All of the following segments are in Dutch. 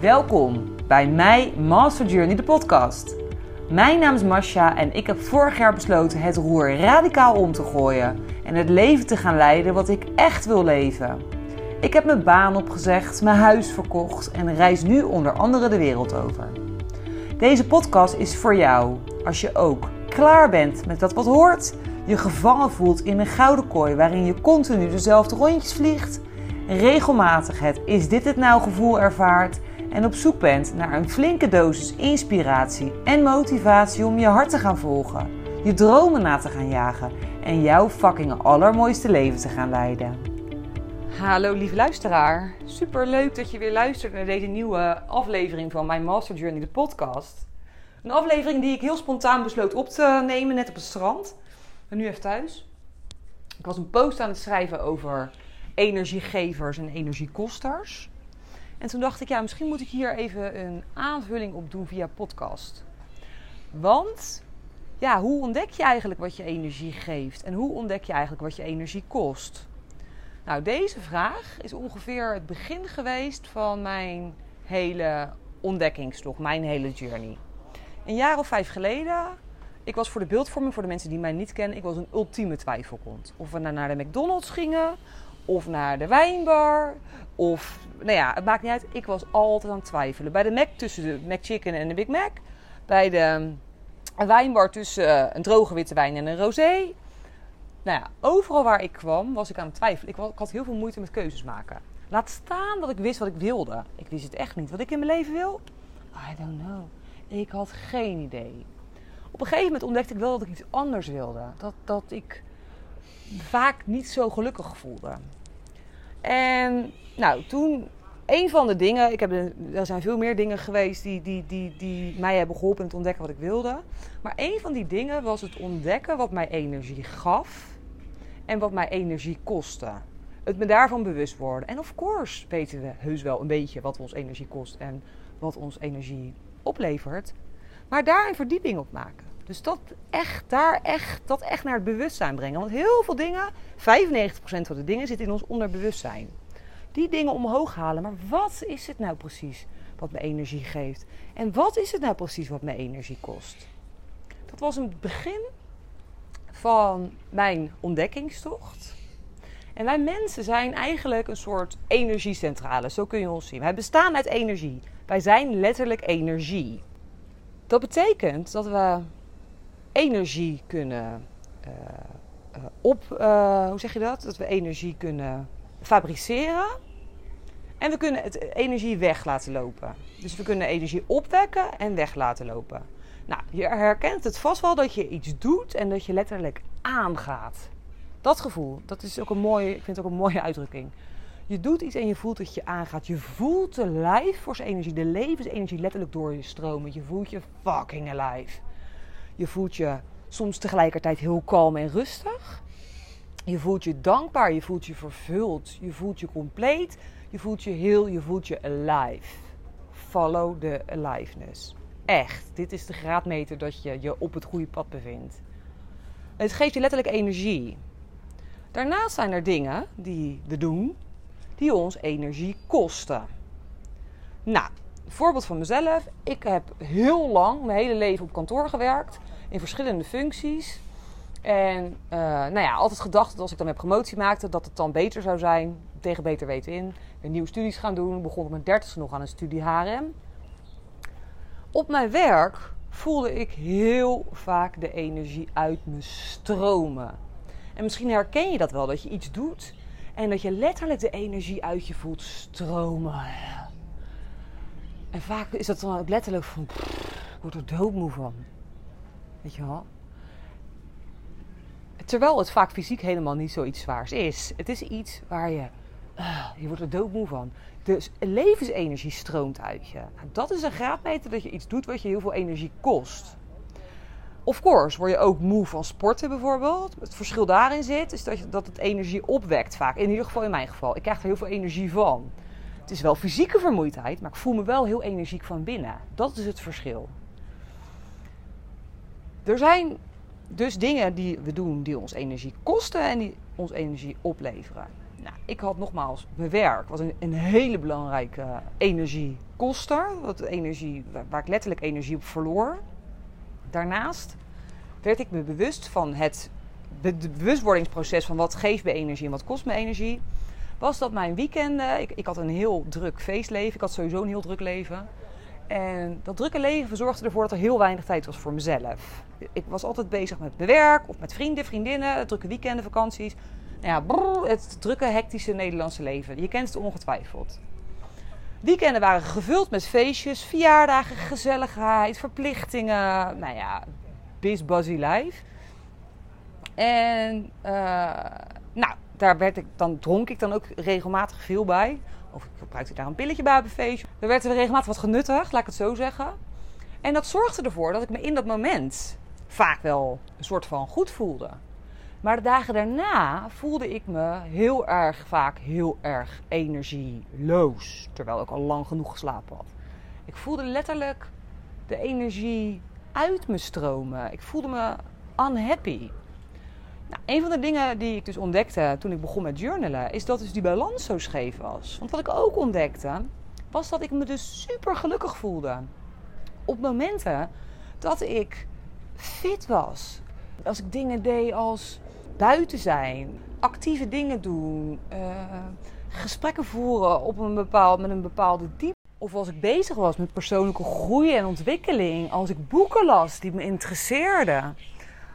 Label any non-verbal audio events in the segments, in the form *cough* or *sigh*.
Welkom bij mij Master Journey, de podcast. Mijn naam is Masha en ik heb vorig jaar besloten het roer radicaal om te gooien en het leven te gaan leiden wat ik echt wil leven. Ik heb mijn baan opgezegd, mijn huis verkocht en reis nu onder andere de wereld over. Deze podcast is voor jou als je ook klaar bent met dat wat hoort, je gevangen voelt in een gouden kooi waarin je continu dezelfde rondjes vliegt, regelmatig het is dit het nou gevoel ervaart en op zoek bent naar een flinke dosis inspiratie en motivatie om je hart te gaan volgen, je dromen na te gaan jagen en jouw fucking allermooiste leven te gaan leiden. Hallo lieve luisteraar, super leuk dat je weer luistert naar deze nieuwe aflevering van mijn Master Journey, de podcast. Een aflevering die ik heel spontaan besloot op te nemen, net op het strand. Ben nu even thuis. Ik was een post aan het schrijven over energiegevers en energiekosters. En toen dacht ik, ja, misschien moet ik hier even een aanvulling op doen via podcast. Want, ja, hoe ontdek je eigenlijk wat je energie geeft? En hoe ontdek je eigenlijk wat je energie kost? Nou, deze vraag is ongeveer het begin geweest van mijn hele ontdekkingstocht, mijn hele journey. Een jaar of vijf geleden, ik was voor de beeldvorming, voor de mensen die mij niet kennen, ik was een ultieme twijfelkont. Of we nou naar de McDonald's gingen, of naar de wijnbar, of, nou ja, het maakt niet uit. Ik was altijd aan het twijfelen. Bij de Mac tussen de McChicken en de Big Mac. Bij de wijnbar tussen een droge witte wijn en een rosé. Nou ja, overal waar ik kwam was ik aan het twijfelen. Ik, ik had heel veel moeite met keuzes maken. Laat staan dat ik wist wat ik wilde. Ik wist het echt niet. Wat ik in mijn leven wil? I don't know. Ik had geen idee. Op een gegeven moment ontdekte ik wel dat ik iets anders wilde. Dat, dat ik vaak niet zo gelukkig voelde. En nou, toen een van de dingen, ik heb, er zijn veel meer dingen geweest die, die, die, die mij hebben geholpen in het ontdekken wat ik wilde. Maar een van die dingen was het ontdekken wat mij energie gaf en wat mij energie kostte. Het me daarvan bewust worden. En of course weten we heus wel een beetje wat ons energie kost en wat ons energie oplevert. Maar daar een verdieping op maken. Dus dat echt, daar echt, dat echt naar het bewustzijn brengen. Want heel veel dingen, 95% van de dingen zitten in ons onderbewustzijn. Die dingen omhoog halen. Maar wat is het nou precies wat me energie geeft? En wat is het nou precies wat me energie kost? Dat was een begin van mijn ontdekkingstocht. En wij mensen zijn eigenlijk een soort energiecentrale, zo kun je ons zien. Wij bestaan uit energie. Wij zijn letterlijk energie. Dat betekent dat we energie kunnen uh, uh, op, uh, hoe zeg je dat? Dat we energie kunnen fabriceren. En we kunnen het energie weg laten lopen. Dus we kunnen energie opwekken en weg laten lopen. Nou, je herkent het vast wel dat je iets doet en dat je letterlijk aangaat. Dat gevoel, dat is ook een mooie, ik vind het ook een mooie uitdrukking. Je doet iets en je voelt dat je aangaat. Je voelt de life force energie, de levensenergie letterlijk door je stromen. Je voelt je fucking alive. Je voelt je soms tegelijkertijd heel kalm en rustig. Je voelt je dankbaar, je voelt je vervuld, je voelt je compleet, je voelt je heel, je voelt je alive. Follow the aliveness. Echt, dit is de graadmeter dat je je op het goede pad bevindt. Het geeft je letterlijk energie. Daarnaast zijn er dingen die we doen die ons energie kosten. Nou, voorbeeld van mezelf. Ik heb heel lang, mijn hele leven op kantoor gewerkt. In verschillende functies. En uh, nou ja, altijd gedacht dat als ik dan mijn promotie maakte, dat het dan beter zou zijn. Tegen beter weten in. Weer nieuwe studies gaan doen. Ik begon op mijn dertigste nog aan een studie HRM. Op mijn werk voelde ik heel vaak de energie uit me stromen. En misschien herken je dat wel, dat je iets doet en dat je letterlijk de energie uit je voelt stromen. En vaak is dat dan ook letterlijk van, ik word er doodmoe van. Weet je wel? Terwijl het vaak fysiek helemaal niet zoiets zwaars is. Het is iets waar je, uh, je wordt er doodmoe van. Dus levensenergie stroomt uit je. Dat is een graadmeter dat je iets doet wat je heel veel energie kost. Of course word je ook moe van sporten bijvoorbeeld. Het verschil daarin zit is dat, je, dat het energie opwekt vaak. In ieder geval in mijn geval. Ik krijg er heel veel energie van. Het is wel fysieke vermoeidheid, maar ik voel me wel heel energiek van binnen. Dat is het verschil. Er zijn dus dingen die we doen die ons energie kosten en die ons energie opleveren. Nou, ik had nogmaals mijn werk, was een, een hele belangrijke energiekoster. Wat energie, waar ik letterlijk energie op verloor. Daarnaast werd ik me bewust van het bewustwordingsproces van wat geeft me energie en wat kost me energie. Was dat mijn weekenden, ik, ik had een heel druk feestleven, ik had sowieso een heel druk leven. En dat drukke leven zorgde ervoor dat er heel weinig tijd was voor mezelf. Ik was altijd bezig met mijn werk of met vrienden, vriendinnen, drukke weekenden, vakanties. Nou ja, het drukke, hectische Nederlandse leven. Je kent het ongetwijfeld. Weekenden waren gevuld met feestjes, verjaardagen, gezelligheid, verplichtingen. Nou ja, biz busy life. En uh, nou, daar werd ik, dan dronk ik dan ook regelmatig veel bij. Of ik gebruikte daar een pilletje bij op een feestje. Er werd er regelmatig wat genuttigd, laat ik het zo zeggen. En dat zorgde ervoor dat ik me in dat moment vaak wel een soort van goed voelde. Maar de dagen daarna voelde ik me heel erg vaak heel erg energieloos. Terwijl ik al lang genoeg geslapen had. Ik voelde letterlijk de energie uit me stromen. Ik voelde me unhappy. Nou, een van de dingen die ik dus ontdekte toen ik begon met journalen, is dat dus die balans zo scheef was. Want wat ik ook ontdekte, was dat ik me dus super gelukkig voelde. Op momenten dat ik fit was. Als ik dingen deed als buiten zijn, actieve dingen doen, uh, gesprekken voeren op een bepaald, met een bepaalde diepte. Of als ik bezig was met persoonlijke groei en ontwikkeling. Als ik boeken las die me interesseerden.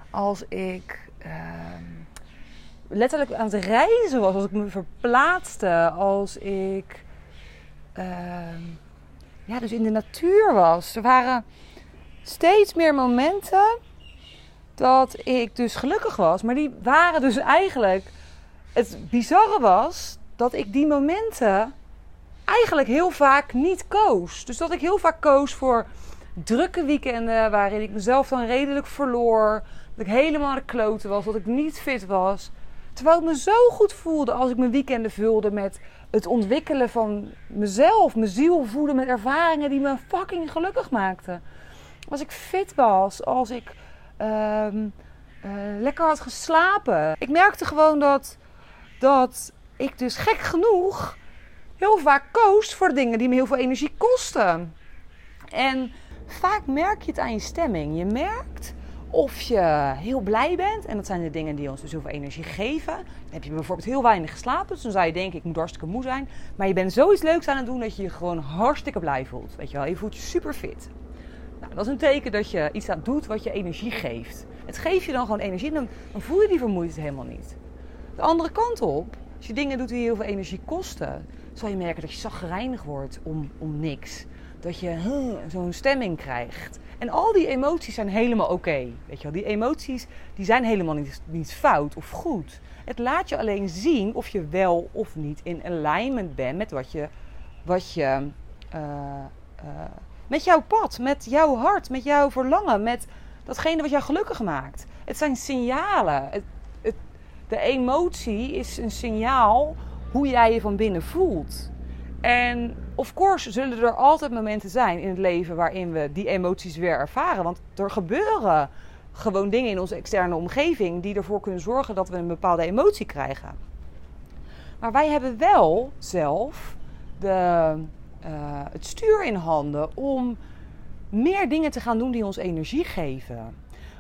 Als ik uh, letterlijk aan het reizen was. Als ik me verplaatste. Als ik uh, ja, dus in de natuur was. Er waren steeds meer momenten dat ik dus gelukkig was. Maar die waren dus eigenlijk. Het bizarre was dat ik die momenten eigenlijk heel vaak niet koos. Dus dat ik heel vaak koos voor drukke weekenden waarin ik mezelf dan redelijk verloor. Dat ik helemaal de kloten was, dat ik niet fit was. Terwijl ik me zo goed voelde als ik mijn weekenden vulde met het ontwikkelen van mezelf, mijn ziel voeden met ervaringen die me fucking gelukkig maakten. Als ik fit was, als ik lekker had geslapen. Ik merkte gewoon dat, dat ik dus gek genoeg heel vaak koos voor dingen die me heel veel energie kosten. En vaak merk je het aan je stemming. Je merkt of je heel blij bent. En dat zijn de dingen die ons dus heel veel energie geven. Dan heb je bijvoorbeeld heel weinig geslapen. Dus dan zou je denken, ik moet hartstikke moe zijn. Maar je bent zoiets leuks aan het doen dat je je gewoon hartstikke blij voelt. Weet je wel, je voelt je super fit. Nou, dat is een teken dat je iets aan doet wat je energie geeft. Het geeft je dan gewoon energie. Dan, dan voel je die vermoeidheid helemaal niet. De andere kant op, als je dingen doet die heel veel energie kosten, zal je merken dat je zagrijnig wordt om, om niks. Dat je zo'n stemming krijgt. En al die emoties zijn helemaal oké. weet je wel, die emoties die zijn helemaal niet, niet fout of goed. Het laat je alleen zien of je wel of niet in alignment bent met wat je, wat je uh, uh, met jouw pad, met jouw hart, met jouw verlangen, met datgene wat jou gelukkig maakt. Het zijn signalen. Het, het, de emotie is een signaal hoe jij je van binnen voelt. En of course zullen er altijd momenten zijn in het leven waarin we die emoties weer ervaren. Want er gebeuren gewoon dingen in onze externe omgeving die ervoor kunnen zorgen dat we een bepaalde emotie krijgen. Maar wij hebben wel zelf de, uh, het stuur in handen om meer dingen te gaan doen die ons energie geven.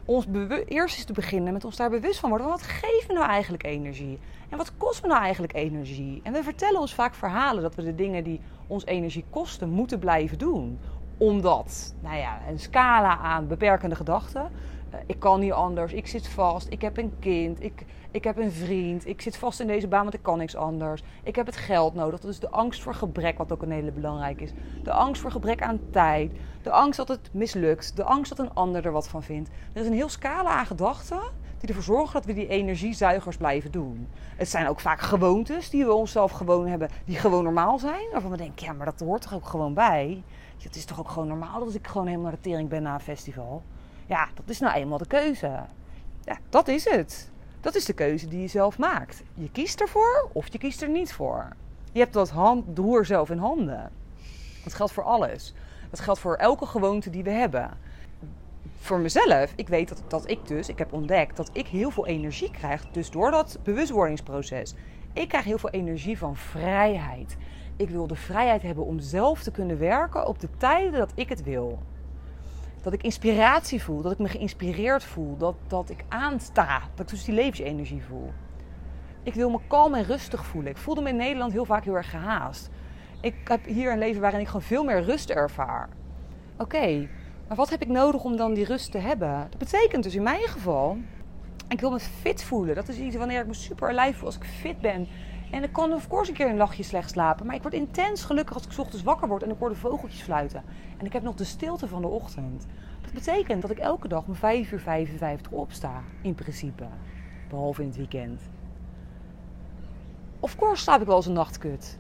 Ons eerst is te beginnen met ons daar bewust van worden. Wat geeft me nou eigenlijk energie? En wat kost me nou eigenlijk energie? En we vertellen ons vaak verhalen dat we de dingen die ons energie kosten moeten blijven doen. Omdat, nou ja, een scala aan beperkende gedachten. Uh, ik kan niet anders, ik zit vast, ik heb een kind, ik, ik heb een vriend, ik zit vast in deze baan, want ik kan niks anders. Ik heb het geld nodig. Dat is de angst voor gebrek, wat ook een hele belangrijk is. De angst voor gebrek aan tijd. De angst dat het mislukt. De angst dat een ander er wat van vindt. Er is een heel scala aan gedachten die ervoor zorgen dat we die energiezuigers blijven doen. Het zijn ook vaak gewoontes die we onszelf gewoon hebben, die gewoon normaal zijn. Waarvan we denken, ja, maar dat hoort toch ook gewoon bij. Het is toch ook gewoon normaal dat ik gewoon helemaal de tering ben na een festival. Ja, dat is nou eenmaal de keuze. Ja, dat is het. Dat is de keuze die je zelf maakt. Je kiest ervoor of je kiest er niet voor. Je hebt dat hand, roer zelf in handen. Dat geldt voor alles. Dat geldt voor elke gewoonte die we hebben. Voor mezelf, ik weet dat, dat ik dus, ik heb ontdekt dat ik heel veel energie krijg, dus door dat bewustwordingsproces. ik krijg heel veel energie van vrijheid. Ik wil de vrijheid hebben om zelf te kunnen werken op de tijden dat ik het wil. Dat ik inspiratie voel, dat ik me geïnspireerd voel, dat, dat ik aansta, dat ik dus die levensenergie voel. Ik wil me kalm en rustig voelen. Ik voelde me in Nederland heel vaak heel erg gehaast. Ik heb hier een leven waarin ik gewoon veel meer rust ervaar. Oké, maar wat heb ik nodig om dan die rust te hebben? Dat betekent dus in mijn geval, ik wil me fit voelen. Dat is iets wanneer ik me super alive voel als ik fit ben. En ik kan of course een keer een nachtje slecht slapen. Maar ik word intens gelukkig als ik ochtends wakker word en ik hoor de vogeltjes fluiten. En ik heb nog de stilte van de ochtend. Dat betekent dat ik elke dag om 5 uur 55 opsta. In principe. Behalve in het weekend. Of course slaap ik wel eens een nachtkut.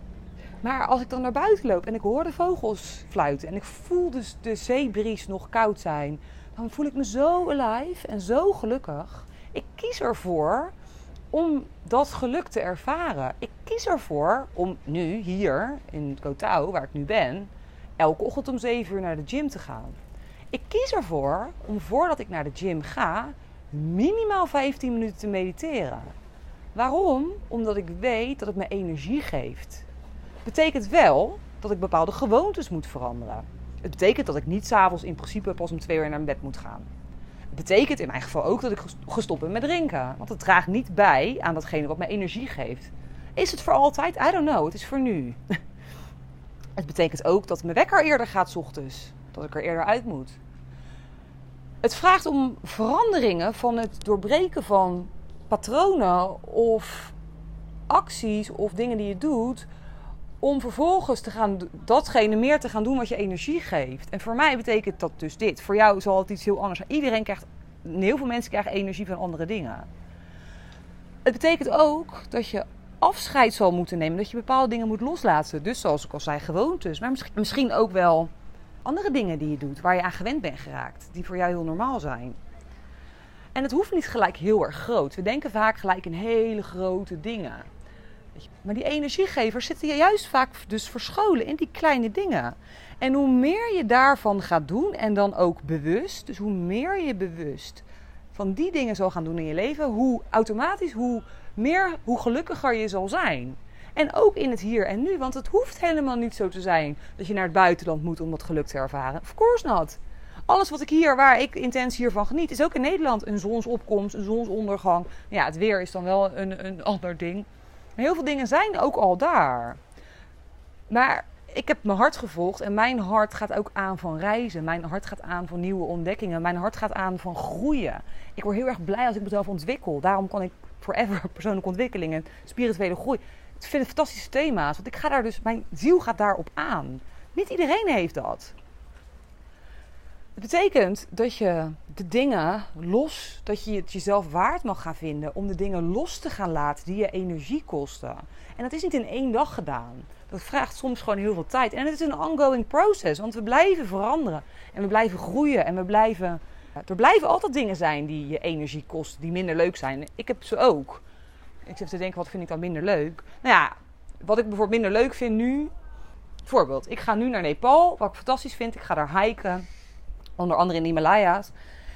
Maar als ik dan naar buiten loop en ik hoor de vogels fluiten en ik voel dus de zeebries nog koud zijn, dan voel ik me zo alive en zo gelukkig. Ik kies ervoor om dat geluk te ervaren. Ik kies ervoor om nu hier in Kotau, waar ik nu ben, elke ochtend om 7 uur naar de gym te gaan. Ik kies ervoor om voordat ik naar de gym ga, minimaal 15 minuten te mediteren. Waarom? Omdat ik weet dat het me energie geeft. Betekent wel dat ik bepaalde gewoontes moet veranderen. Het betekent dat ik niet s'avonds in principe pas om twee uur naar bed moet gaan. Betekent in mijn geval ook dat ik gestopt ben met drinken. Want het draagt niet bij aan datgene wat mij energie geeft. Is het voor altijd? I don't know. Het is voor nu. *laughs* Het betekent ook dat mijn wekker eerder gaat ochtends. Dat ik er eerder uit moet. Het vraagt om veranderingen van het doorbreken van patronen of acties of dingen die je doet om vervolgens te gaan, datgene meer te gaan doen wat je energie geeft. En voor mij betekent dat dus dit. Voor jou zal het iets heel anders zijn. Iedereen krijgt, heel veel mensen krijgen energie van andere dingen. Het betekent ook dat je afscheid zal moeten nemen. Dat je bepaalde dingen moet loslaten. Dus zoals ik al zei, gewoontes. Maar misschien ook wel andere dingen die je doet. Waar je aan gewend bent geraakt. Die voor jou heel normaal zijn. En het hoeft niet gelijk heel erg groot. We denken vaak gelijk in hele grote dingen. Maar die energiegevers zitten juist vaak dus verscholen in die kleine dingen. En hoe meer je daarvan gaat doen en dan ook bewust, dus hoe meer je bewust van die dingen zal gaan doen in je leven, hoe automatisch, hoe meer, hoe gelukkiger je zal zijn. En ook in het hier en nu, want het hoeft helemaal niet zo te zijn dat je naar het buitenland moet om dat geluk te ervaren. Of course not. Alles wat ik hier, waar ik intens hiervan geniet, is ook in Nederland een zonsopkomst, een zonsondergang. Ja, het weer is dan wel een, een ander ding. Maar heel veel dingen zijn ook al daar. Maar ik heb mijn hart gevolgd en mijn hart gaat ook aan van reizen. Mijn hart gaat aan van nieuwe ontdekkingen. Mijn hart gaat aan van groeien. Ik word heel erg blij als ik mezelf ontwikkel. Daarom kan ik forever *laughs* persoonlijke ontwikkeling en spirituele groei. Ik vind het fantastische thema's, want ik ga daar dus, mijn ziel gaat daarop aan. Niet iedereen heeft dat. Het betekent dat je de dingen los, dat je het jezelf waard mag gaan vinden om de dingen los te gaan laten die je energie kosten. En dat is niet in één dag gedaan. Dat vraagt soms gewoon heel veel tijd. En het is een ongoing process, want we blijven veranderen en we blijven groeien en we blijven. Er blijven altijd dingen zijn die je energie kosten, die minder leuk zijn. Ik heb ze ook. Ik zit te denken, wat vind ik dan minder leuk? Nou ja, wat ik bijvoorbeeld minder leuk vind nu. Bijvoorbeeld, ik ga nu naar Nepal, wat ik fantastisch vind. Ik ga daar hiken. Onder andere in de Himalaya's.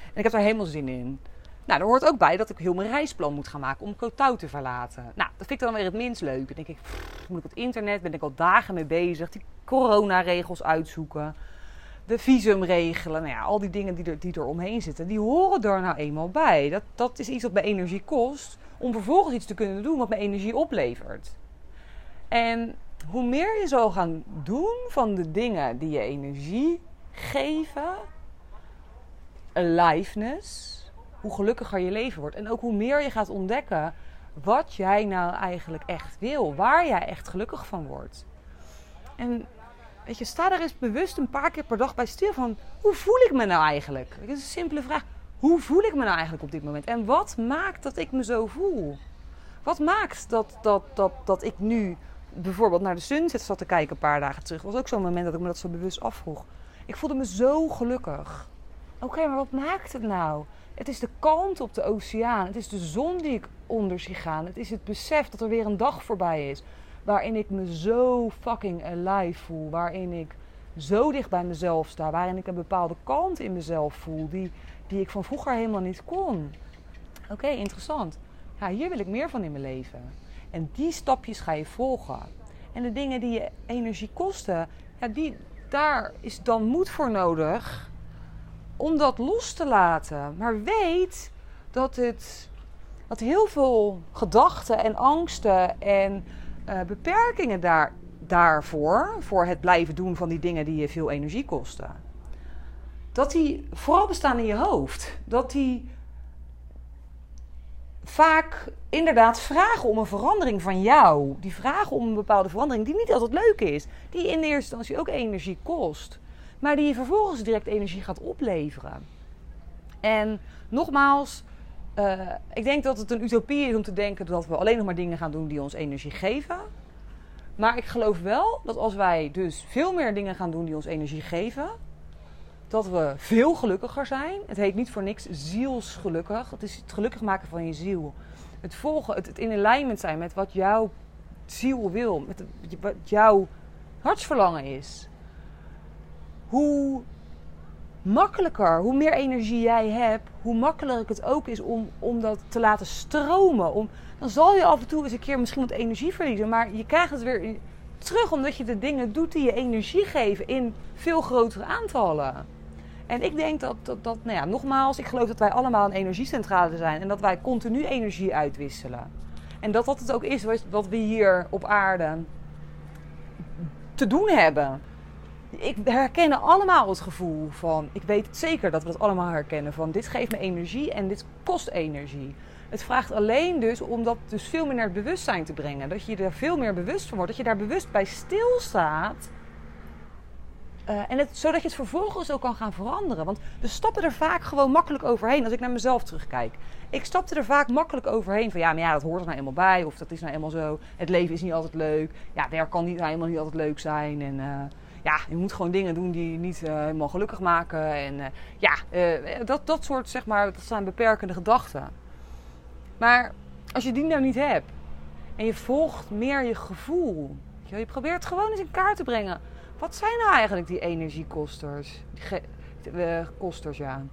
En ik heb daar helemaal zin in. Nou, er hoort ook bij dat ik heel mijn reisplan moet gaan maken om Kotau te verlaten. Nou, dat vind ik dan weer het minst leuk. Dan denk ik, moet ik op het internet, ben ik al dagen mee bezig. Die coronaregels uitzoeken. De visum regelen. Nou ja, al die dingen die er, die er omheen zitten, die horen er nou eenmaal bij. Dat, dat is iets wat mijn energie kost. Om vervolgens iets te kunnen doen wat mijn energie oplevert. En hoe meer je zal gaan doen van de dingen die je energie geven, aliveness, hoe gelukkiger je leven wordt. En ook hoe meer je gaat ontdekken wat jij nou eigenlijk echt wil. Waar jij echt gelukkig van wordt. En weet je, sta daar eens bewust een paar keer per dag bij stil van... Hoe voel ik me nou eigenlijk? Dat is een simpele vraag. Hoe voel ik me nou eigenlijk op dit moment? En wat maakt dat ik me zo voel? Wat maakt dat, dat, dat, dat ik nu bijvoorbeeld naar de sunset zat te kijken een paar dagen terug? was ook zo'n moment dat ik me dat zo bewust afvroeg. Ik voelde me zo gelukkig. Oké, maar wat maakt het nou? Het is de kalmte op de oceaan. Het is de zon die ik onder zie gaan. Het is het besef dat er weer een dag voorbij is. Waarin ik me zo fucking alive voel. Waarin ik zo dicht bij mezelf sta. Waarin ik een bepaalde kalmte in mezelf voel. Die, die ik van vroeger helemaal niet kon. Oké, interessant. Ja, hier wil ik meer van in mijn leven. En die stapjes ga je volgen. En de dingen die je energie kosten, ja, die, daar is dan moed voor nodig om dat los te laten. Maar weet dat het dat heel veel gedachten en angsten en uh, beperkingen daar, daarvoor, voor het blijven doen van die dingen die je veel energie kosten, dat die vooral bestaan in je hoofd. Dat die vaak inderdaad vragen om een verandering van jou. Die vragen om een bepaalde verandering die niet altijd leuk is. Die in eerste instantie ook energie kost. Maar die je vervolgens direct energie gaat opleveren. En nogmaals, uh, ik denk dat het een utopie is om te denken dat we alleen nog maar dingen gaan doen die ons energie geven. Maar ik geloof wel dat als wij dus veel meer dingen gaan doen die ons energie geven, dat we veel gelukkiger zijn. Het heet niet voor niks zielsgelukkig. Het is het gelukkig maken van je ziel. Het volgen, het, het in alignment zijn met wat jouw ziel wil, met wat jouw hartsverlangen is. Hoe makkelijker, hoe meer energie jij hebt, hoe makkelijker het ook is om, om dat te laten stromen. Om, dan zal je af en toe eens een keer misschien wat energie verliezen, maar je krijgt het weer terug omdat je de dingen doet die je energie geven in veel grotere aantallen. En ik denk dat, dat, dat nou ja, nogmaals, ik geloof dat wij allemaal een energiecentrale zijn en dat wij continu energie uitwisselen. En dat dat het ook is wat we hier op aarde te doen hebben ik herkennen allemaal het gevoel van, ik weet zeker dat we dat allemaal herkennen, van dit geeft me energie en dit kost energie. Het vraagt alleen dus om dat dus veel meer naar het bewustzijn te brengen. Dat je er veel meer bewust van wordt, dat je daar bewust bij stilstaat. Uh, en het, zodat je het vervolgens ook kan gaan veranderen. Want we stappen er vaak gewoon makkelijk overheen. Als ik naar mezelf terugkijk. Ik stapte er vaak makkelijk overheen. Van ja, maar ja, dat hoort er nou eenmaal bij. Of dat is nou eenmaal zo. Het leven is niet altijd leuk. Ja, werk kan niet, nou helemaal niet altijd leuk zijn. En uh, ja, je moet gewoon dingen doen die je niet uh, helemaal gelukkig maken. En uh, ja, uh, dat, dat soort, zeg maar, dat zijn beperkende gedachten. Maar als je die nou niet hebt en je volgt meer je gevoel, je probeert gewoon eens in kaart te brengen. Wat zijn nou eigenlijk die energiekosters? Die kosters, ja.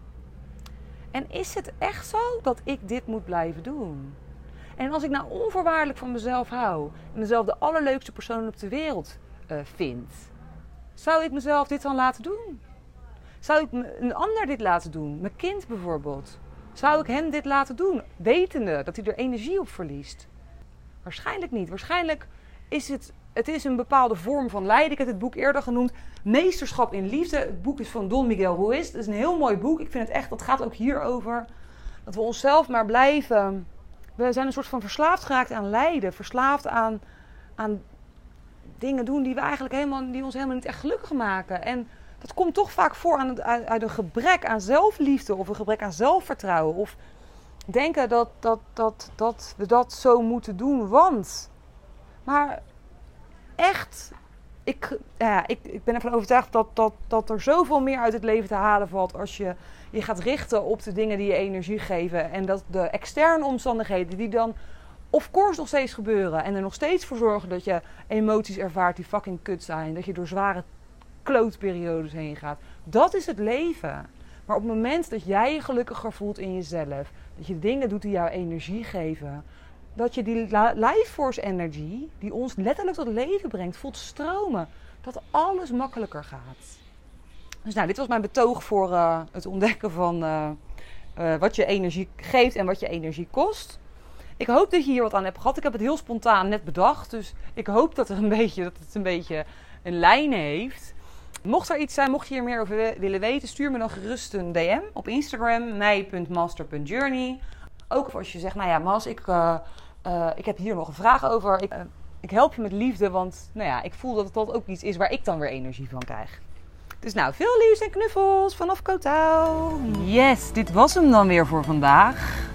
En is het echt zo dat ik dit moet blijven doen? En als ik nou onvoorwaardelijk van mezelf hou en mezelf de allerleukste persoon op de wereld vind, zou ik mezelf dit dan laten doen? Zou ik een ander dit laten doen? Mijn kind bijvoorbeeld. Zou ik hem dit laten doen, wetende dat hij er energie op verliest? Waarschijnlijk niet. Waarschijnlijk is het, het is een bepaalde vorm van lijden. Ik heb het boek eerder genoemd, Meesterschap in Liefde. Het boek is van Don Miguel Ruiz. Het is een heel mooi boek. Ik vind het echt, dat gaat ook hierover. Dat we onszelf maar blijven. We zijn een soort van verslaafd geraakt aan lijden. Verslaafd aan, aan dingen doen die, we eigenlijk helemaal, die ons helemaal niet echt gelukkig maken. En dat komt toch vaak voor aan, uit een gebrek aan zelfliefde of een gebrek aan zelfvertrouwen. Of denken dat, dat, dat, dat we dat zo moeten doen, want. Maar echt, ik, ja, ik, ik ben ervan overtuigd dat, dat, dat er zoveel meer uit het leven te halen valt als je je gaat richten op de dingen die je energie geven. En dat de externe omstandigheden die dan of course nog steeds gebeuren. En er nog steeds voor zorgen dat je emoties ervaart die fucking kut zijn. Dat je door zware klootperiodes heen gaat. Dat is het leven. Maar op het moment dat jij je gelukkiger voelt in jezelf. Dat je dingen doet die jou energie geven. Dat je die life force energy, die ons letterlijk tot leven brengt, voelt stromen. Dat alles makkelijker gaat. Dus nou, dit was mijn betoog voor uh, het ontdekken van uh, uh, wat je energie geeft en wat je energie kost. Ik hoop dat je hier wat aan hebt gehad. Ik heb het heel spontaan net bedacht. Dus ik hoop dat, er een *laughs* beetje, dat het een beetje een lijn heeft. Mocht er iets zijn, mocht je hier meer over willen weten, stuur me dan gerust een DM op Instagram, mij.master.journey. Ook als je zegt, nou ja, Mas, ik, uh, uh, ik heb hier nog een vraag over. Ik, uh, ik help je met liefde, want nou ja, ik voel dat dat ook iets is waar ik dan weer energie van krijg. Dus nou, veel liefs en knuffels vanaf Kotau. Yes, dit was hem dan weer voor vandaag.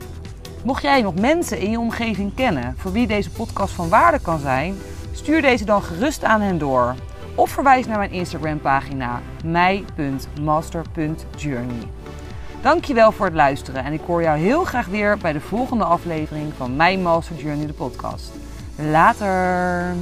Mocht jij nog mensen in je omgeving kennen voor wie deze podcast van waarde kan zijn, Stuur deze dan gerust aan hen door. Of verwijs naar mijn Instagram pagina mij.master.journey. Dankjewel voor het luisteren en ik hoor jou heel graag weer bij de volgende aflevering van Mijn Master Journey de podcast. Later!